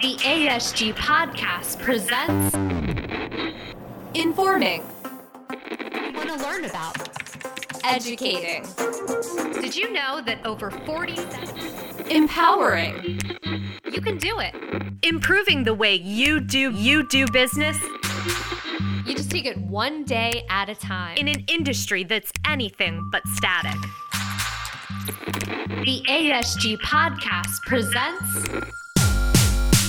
The ASG podcast presents Informing. You want to learn about educating. Did you know that over 40 empowering? You can do it. Improving the way you do you do business. You just take it one day at a time in an industry that's anything but static. The ASG podcast presents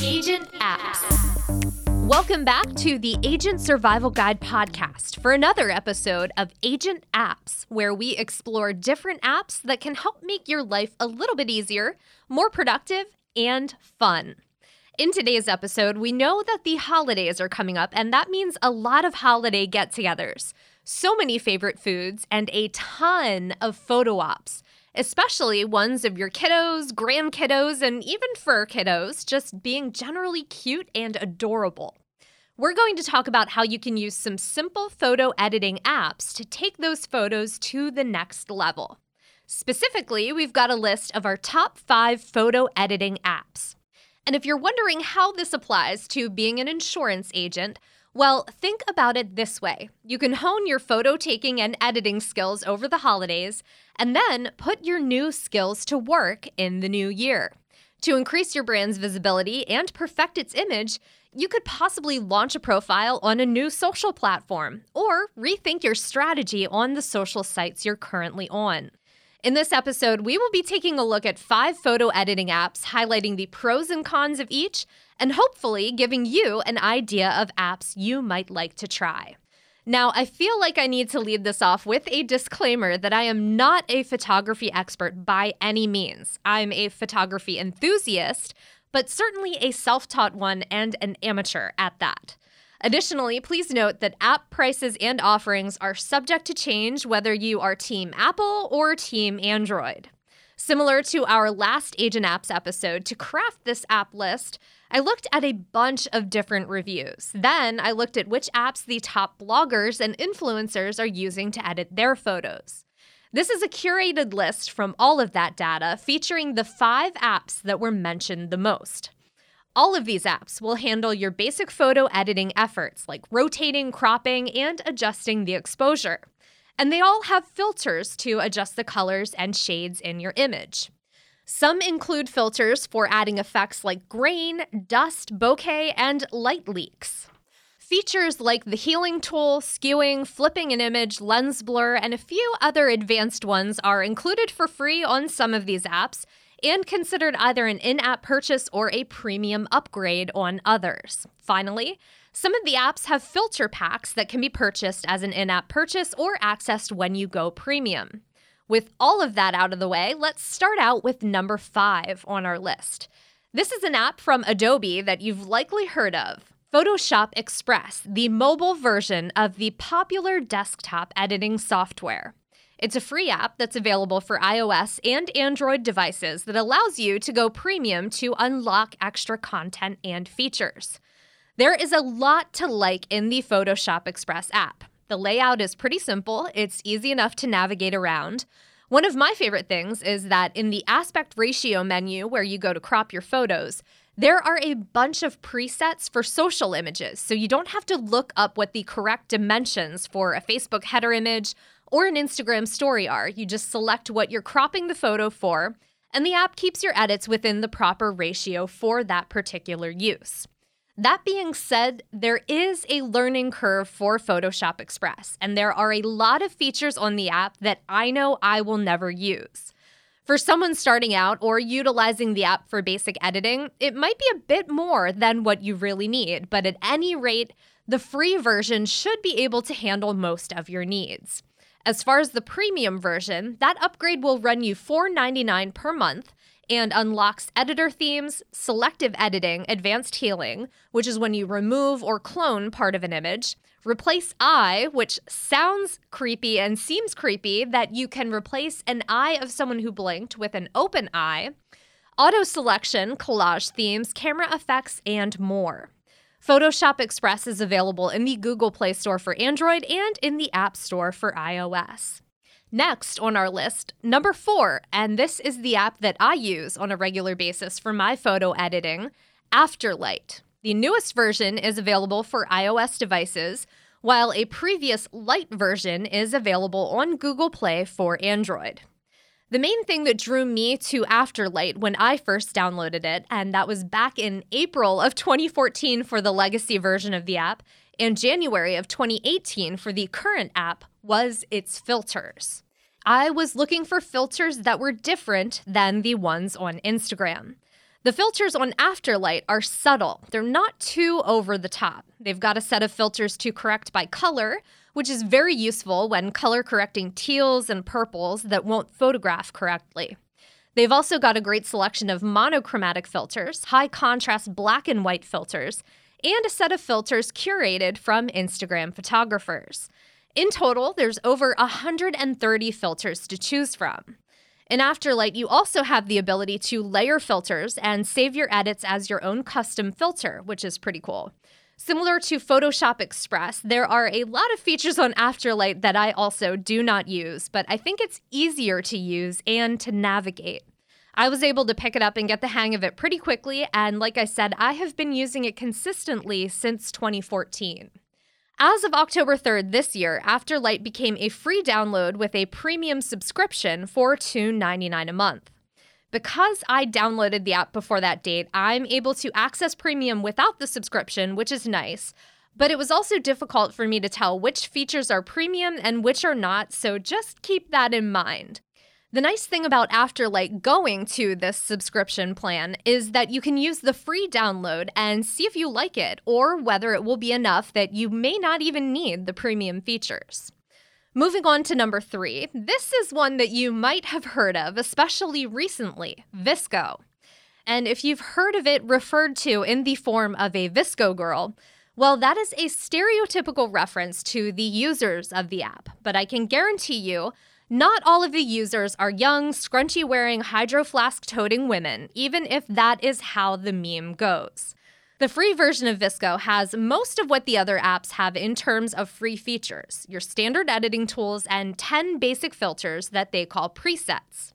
Agent Apps. Welcome back to the Agent Survival Guide podcast for another episode of Agent Apps, where we explore different apps that can help make your life a little bit easier, more productive, and fun. In today's episode, we know that the holidays are coming up, and that means a lot of holiday get togethers, so many favorite foods, and a ton of photo ops especially ones of your kiddos, grandkiddos, and even fur kiddos just being generally cute and adorable. We're going to talk about how you can use some simple photo editing apps to take those photos to the next level. Specifically, we've got a list of our top five photo editing apps. And if you're wondering how this applies to being an insurance agent, well, think about it this way you can hone your photo taking and editing skills over the holidays, and then put your new skills to work in the new year. To increase your brand's visibility and perfect its image, you could possibly launch a profile on a new social platform or rethink your strategy on the social sites you're currently on. In this episode, we will be taking a look at five photo editing apps, highlighting the pros and cons of each, and hopefully giving you an idea of apps you might like to try. Now, I feel like I need to lead this off with a disclaimer that I am not a photography expert by any means. I'm a photography enthusiast, but certainly a self taught one and an amateur at that. Additionally, please note that app prices and offerings are subject to change whether you are Team Apple or Team Android. Similar to our last Agent Apps episode, to craft this app list, I looked at a bunch of different reviews. Then I looked at which apps the top bloggers and influencers are using to edit their photos. This is a curated list from all of that data featuring the five apps that were mentioned the most. All of these apps will handle your basic photo editing efforts like rotating, cropping, and adjusting the exposure. And they all have filters to adjust the colors and shades in your image. Some include filters for adding effects like grain, dust, bokeh, and light leaks. Features like the healing tool, skewing, flipping an image, lens blur, and a few other advanced ones are included for free on some of these apps and considered either an in app purchase or a premium upgrade on others. Finally, some of the apps have filter packs that can be purchased as an in app purchase or accessed when you go premium. With all of that out of the way, let's start out with number five on our list. This is an app from Adobe that you've likely heard of Photoshop Express, the mobile version of the popular desktop editing software. It's a free app that's available for iOS and Android devices that allows you to go premium to unlock extra content and features. There is a lot to like in the Photoshop Express app. The layout is pretty simple, it's easy enough to navigate around. One of my favorite things is that in the aspect ratio menu where you go to crop your photos, there are a bunch of presets for social images, so you don't have to look up what the correct dimensions for a Facebook header image or an Instagram story are. You just select what you're cropping the photo for, and the app keeps your edits within the proper ratio for that particular use. That being said, there is a learning curve for Photoshop Express, and there are a lot of features on the app that I know I will never use. For someone starting out or utilizing the app for basic editing, it might be a bit more than what you really need, but at any rate, the free version should be able to handle most of your needs. As far as the premium version, that upgrade will run you $4.99 per month and unlocks editor themes, selective editing, advanced healing, which is when you remove or clone part of an image, replace eye, which sounds creepy and seems creepy that you can replace an eye of someone who blinked with an open eye, auto selection, collage themes, camera effects, and more. Photoshop Express is available in the Google Play Store for Android and in the App Store for iOS. Next on our list, number four, and this is the app that I use on a regular basis for my photo editing Afterlight. The newest version is available for iOS devices, while a previous light version is available on Google Play for Android. The main thing that drew me to Afterlight when I first downloaded it, and that was back in April of 2014 for the legacy version of the app, and January of 2018 for the current app, was its filters. I was looking for filters that were different than the ones on Instagram. The filters on Afterlight are subtle, they're not too over the top. They've got a set of filters to correct by color, which is very useful when color correcting teals and purples that won't photograph correctly. They've also got a great selection of monochromatic filters, high contrast black and white filters, and a set of filters curated from Instagram photographers. In total, there's over 130 filters to choose from. In Afterlight, you also have the ability to layer filters and save your edits as your own custom filter, which is pretty cool. Similar to Photoshop Express, there are a lot of features on Afterlight that I also do not use, but I think it's easier to use and to navigate. I was able to pick it up and get the hang of it pretty quickly, and like I said, I have been using it consistently since 2014. As of October 3rd this year, Afterlight became a free download with a premium subscription for $2.99 a month. Because I downloaded the app before that date, I'm able to access premium without the subscription, which is nice. But it was also difficult for me to tell which features are premium and which are not, so just keep that in mind. The nice thing about Afterlight going to this subscription plan is that you can use the free download and see if you like it or whether it will be enough that you may not even need the premium features. Moving on to number three, this is one that you might have heard of, especially recently VSCO. And if you've heard of it referred to in the form of a VSCO girl, well, that is a stereotypical reference to the users of the app, but I can guarantee you not all of the users are young, scrunchy wearing, hydro flask toting women, even if that is how the meme goes. The free version of VSCO has most of what the other apps have in terms of free features your standard editing tools and 10 basic filters that they call presets.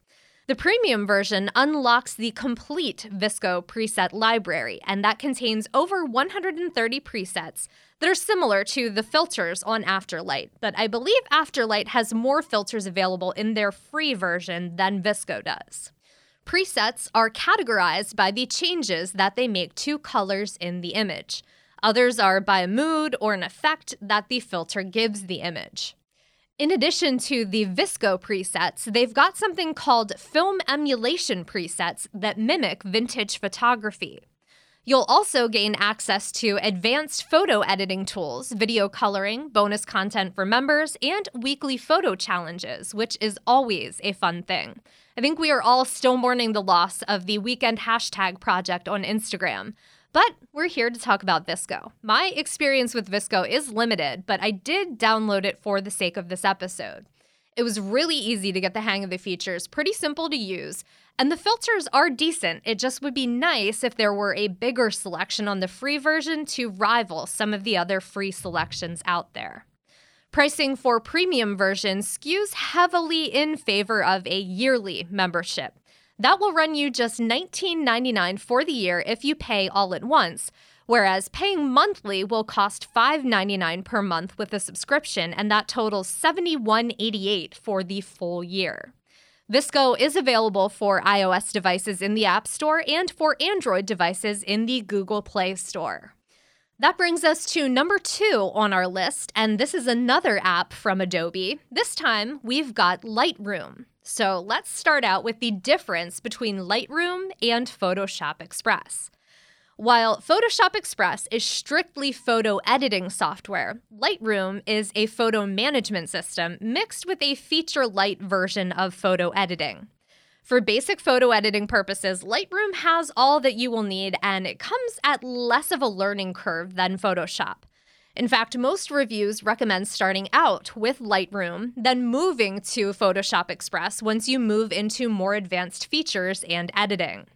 The premium version unlocks the complete VSCO preset library, and that contains over 130 presets that are similar to the filters on Afterlight. But I believe Afterlight has more filters available in their free version than VSCO does. Presets are categorized by the changes that they make to colors in the image. Others are by a mood or an effect that the filter gives the image. In addition to the VSCO presets, they've got something called film emulation presets that mimic vintage photography. You'll also gain access to advanced photo editing tools, video coloring, bonus content for members, and weekly photo challenges, which is always a fun thing. I think we are all still mourning the loss of the weekend hashtag project on Instagram. But we're here to talk about VSCO. My experience with VSCO is limited, but I did download it for the sake of this episode. It was really easy to get the hang of the features, pretty simple to use, and the filters are decent. It just would be nice if there were a bigger selection on the free version to rival some of the other free selections out there. Pricing for premium versions skews heavily in favor of a yearly membership. That will run you just $19.99 for the year if you pay all at once, whereas paying monthly will cost $5.99 per month with a subscription, and that totals $71.88 for the full year. VSCO is available for iOS devices in the App Store and for Android devices in the Google Play Store. That brings us to number two on our list, and this is another app from Adobe. This time, we've got Lightroom. So let's start out with the difference between Lightroom and Photoshop Express. While Photoshop Express is strictly photo editing software, Lightroom is a photo management system mixed with a feature light version of photo editing. For basic photo editing purposes, Lightroom has all that you will need and it comes at less of a learning curve than Photoshop. In fact, most reviews recommend starting out with Lightroom, then moving to Photoshop Express once you move into more advanced features and editing.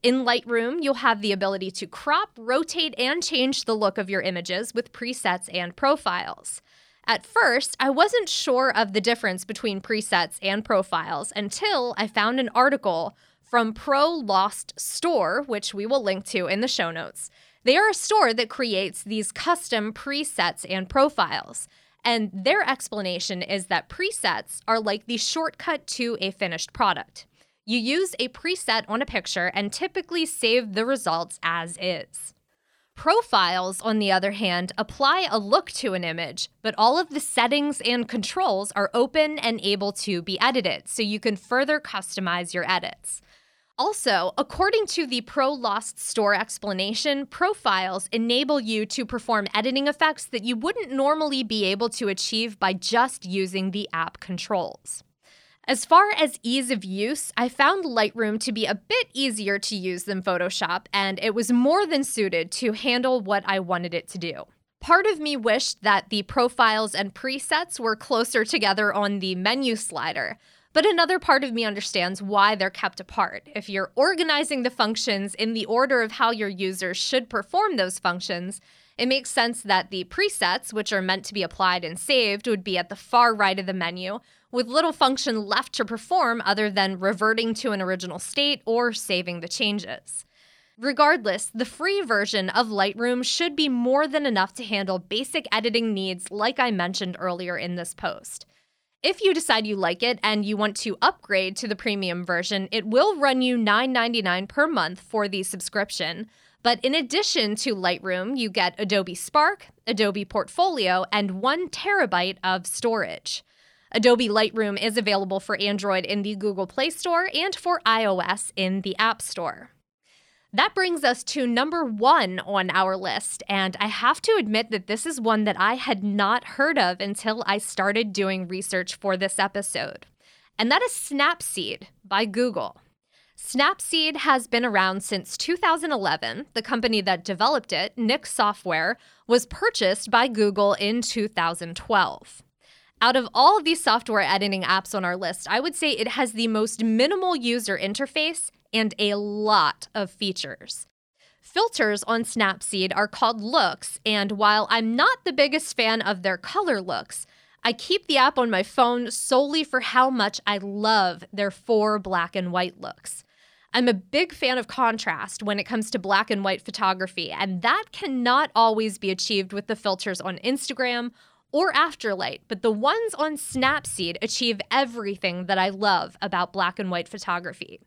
In Lightroom, you'll have the ability to crop, rotate, and change the look of your images with presets and profiles. At first, I wasn't sure of the difference between presets and profiles until I found an article from Pro Lost Store, which we will link to in the show notes. They are a store that creates these custom presets and profiles. And their explanation is that presets are like the shortcut to a finished product. You use a preset on a picture and typically save the results as is. Profiles, on the other hand, apply a look to an image, but all of the settings and controls are open and able to be edited, so you can further customize your edits. Also, according to the Pro Lost Store explanation, profiles enable you to perform editing effects that you wouldn't normally be able to achieve by just using the app controls. As far as ease of use, I found Lightroom to be a bit easier to use than Photoshop, and it was more than suited to handle what I wanted it to do. Part of me wished that the profiles and presets were closer together on the menu slider, but another part of me understands why they're kept apart. If you're organizing the functions in the order of how your users should perform those functions, it makes sense that the presets, which are meant to be applied and saved, would be at the far right of the menu, with little function left to perform other than reverting to an original state or saving the changes. Regardless, the free version of Lightroom should be more than enough to handle basic editing needs, like I mentioned earlier in this post. If you decide you like it and you want to upgrade to the premium version, it will run you $9.99 per month for the subscription. But in addition to Lightroom, you get Adobe Spark, Adobe Portfolio, and one terabyte of storage. Adobe Lightroom is available for Android in the Google Play Store and for iOS in the App Store. That brings us to number one on our list. And I have to admit that this is one that I had not heard of until I started doing research for this episode. And that is Snapseed by Google. Snapseed has been around since 2011. The company that developed it, Nik Software, was purchased by Google in 2012. Out of all of these software editing apps on our list, I would say it has the most minimal user interface and a lot of features. Filters on Snapseed are called looks, and while I'm not the biggest fan of their color looks, I keep the app on my phone solely for how much I love their four black and white looks. I'm a big fan of contrast when it comes to black and white photography, and that cannot always be achieved with the filters on Instagram or Afterlight, but the ones on Snapseed achieve everything that I love about black and white photography.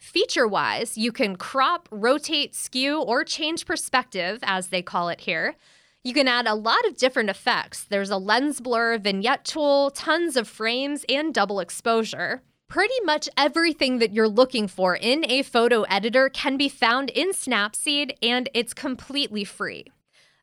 Feature wise, you can crop, rotate, skew, or change perspective, as they call it here. You can add a lot of different effects. There's a lens blur, vignette tool, tons of frames, and double exposure. Pretty much everything that you're looking for in a photo editor can be found in Snapseed, and it's completely free.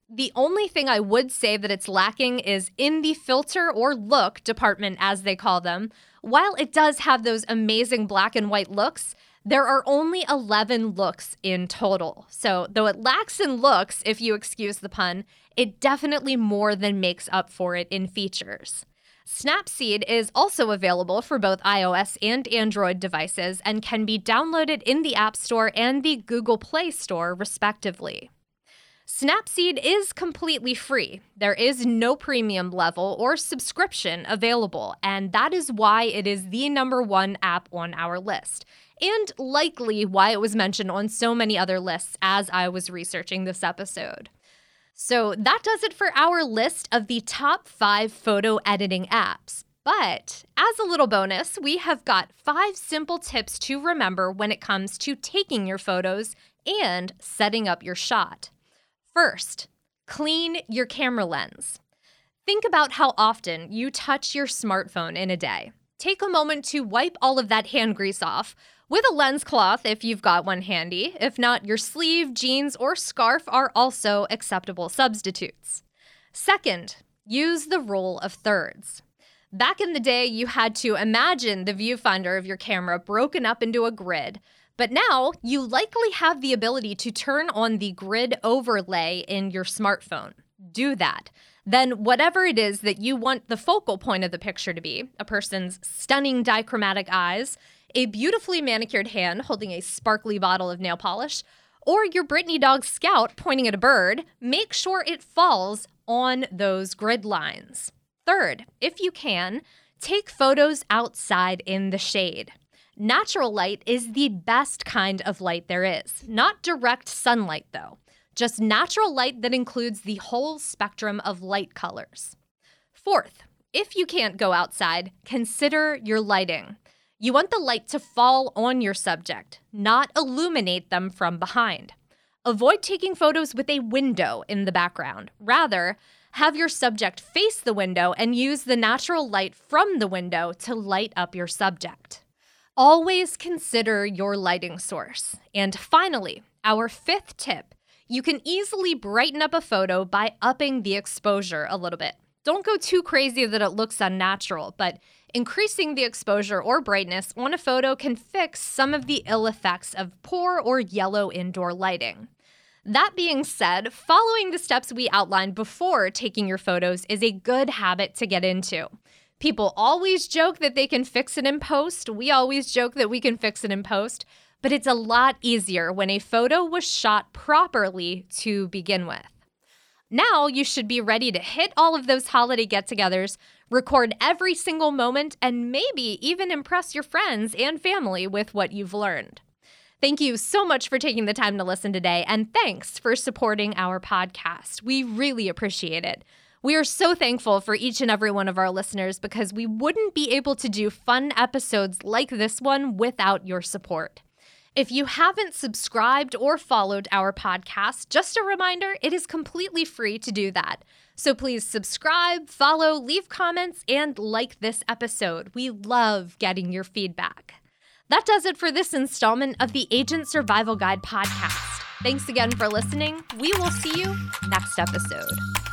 The only thing I would say that it's lacking is in the filter or look department, as they call them. While it does have those amazing black and white looks, there are only 11 looks in total. So, though it lacks in looks, if you excuse the pun, it definitely more than makes up for it in features. Snapseed is also available for both iOS and Android devices and can be downloaded in the App Store and the Google Play Store, respectively. Snapseed is completely free. There is no premium level or subscription available, and that is why it is the number one app on our list and likely why it was mentioned on so many other lists as I was researching this episode. So that does it for our list of the top five photo editing apps. But as a little bonus, we have got five simple tips to remember when it comes to taking your photos and setting up your shot. First, clean your camera lens. Think about how often you touch your smartphone in a day. Take a moment to wipe all of that hand grease off, with a lens cloth if you've got one handy. If not, your sleeve, jeans, or scarf are also acceptable substitutes. Second, use the rule of thirds. Back in the day, you had to imagine the viewfinder of your camera broken up into a grid, but now you likely have the ability to turn on the grid overlay in your smartphone. Do that. Then, whatever it is that you want the focal point of the picture to be a person's stunning dichromatic eyes, a beautifully manicured hand holding a sparkly bottle of nail polish, or your Brittany dog Scout pointing at a bird, make sure it falls on those grid lines. Third, if you can, take photos outside in the shade. Natural light is the best kind of light there is. Not direct sunlight, though, just natural light that includes the whole spectrum of light colors. Fourth, if you can't go outside, consider your lighting. You want the light to fall on your subject, not illuminate them from behind. Avoid taking photos with a window in the background. Rather, have your subject face the window and use the natural light from the window to light up your subject. Always consider your lighting source. And finally, our fifth tip you can easily brighten up a photo by upping the exposure a little bit. Don't go too crazy that it looks unnatural, but increasing the exposure or brightness on a photo can fix some of the ill effects of poor or yellow indoor lighting. That being said, following the steps we outlined before taking your photos is a good habit to get into. People always joke that they can fix it in post. We always joke that we can fix it in post, but it's a lot easier when a photo was shot properly to begin with. Now you should be ready to hit all of those holiday get togethers, record every single moment, and maybe even impress your friends and family with what you've learned. Thank you so much for taking the time to listen today, and thanks for supporting our podcast. We really appreciate it. We are so thankful for each and every one of our listeners because we wouldn't be able to do fun episodes like this one without your support. If you haven't subscribed or followed our podcast, just a reminder it is completely free to do that. So please subscribe, follow, leave comments, and like this episode. We love getting your feedback. That does it for this installment of the Agent Survival Guide podcast. Thanks again for listening. We will see you next episode.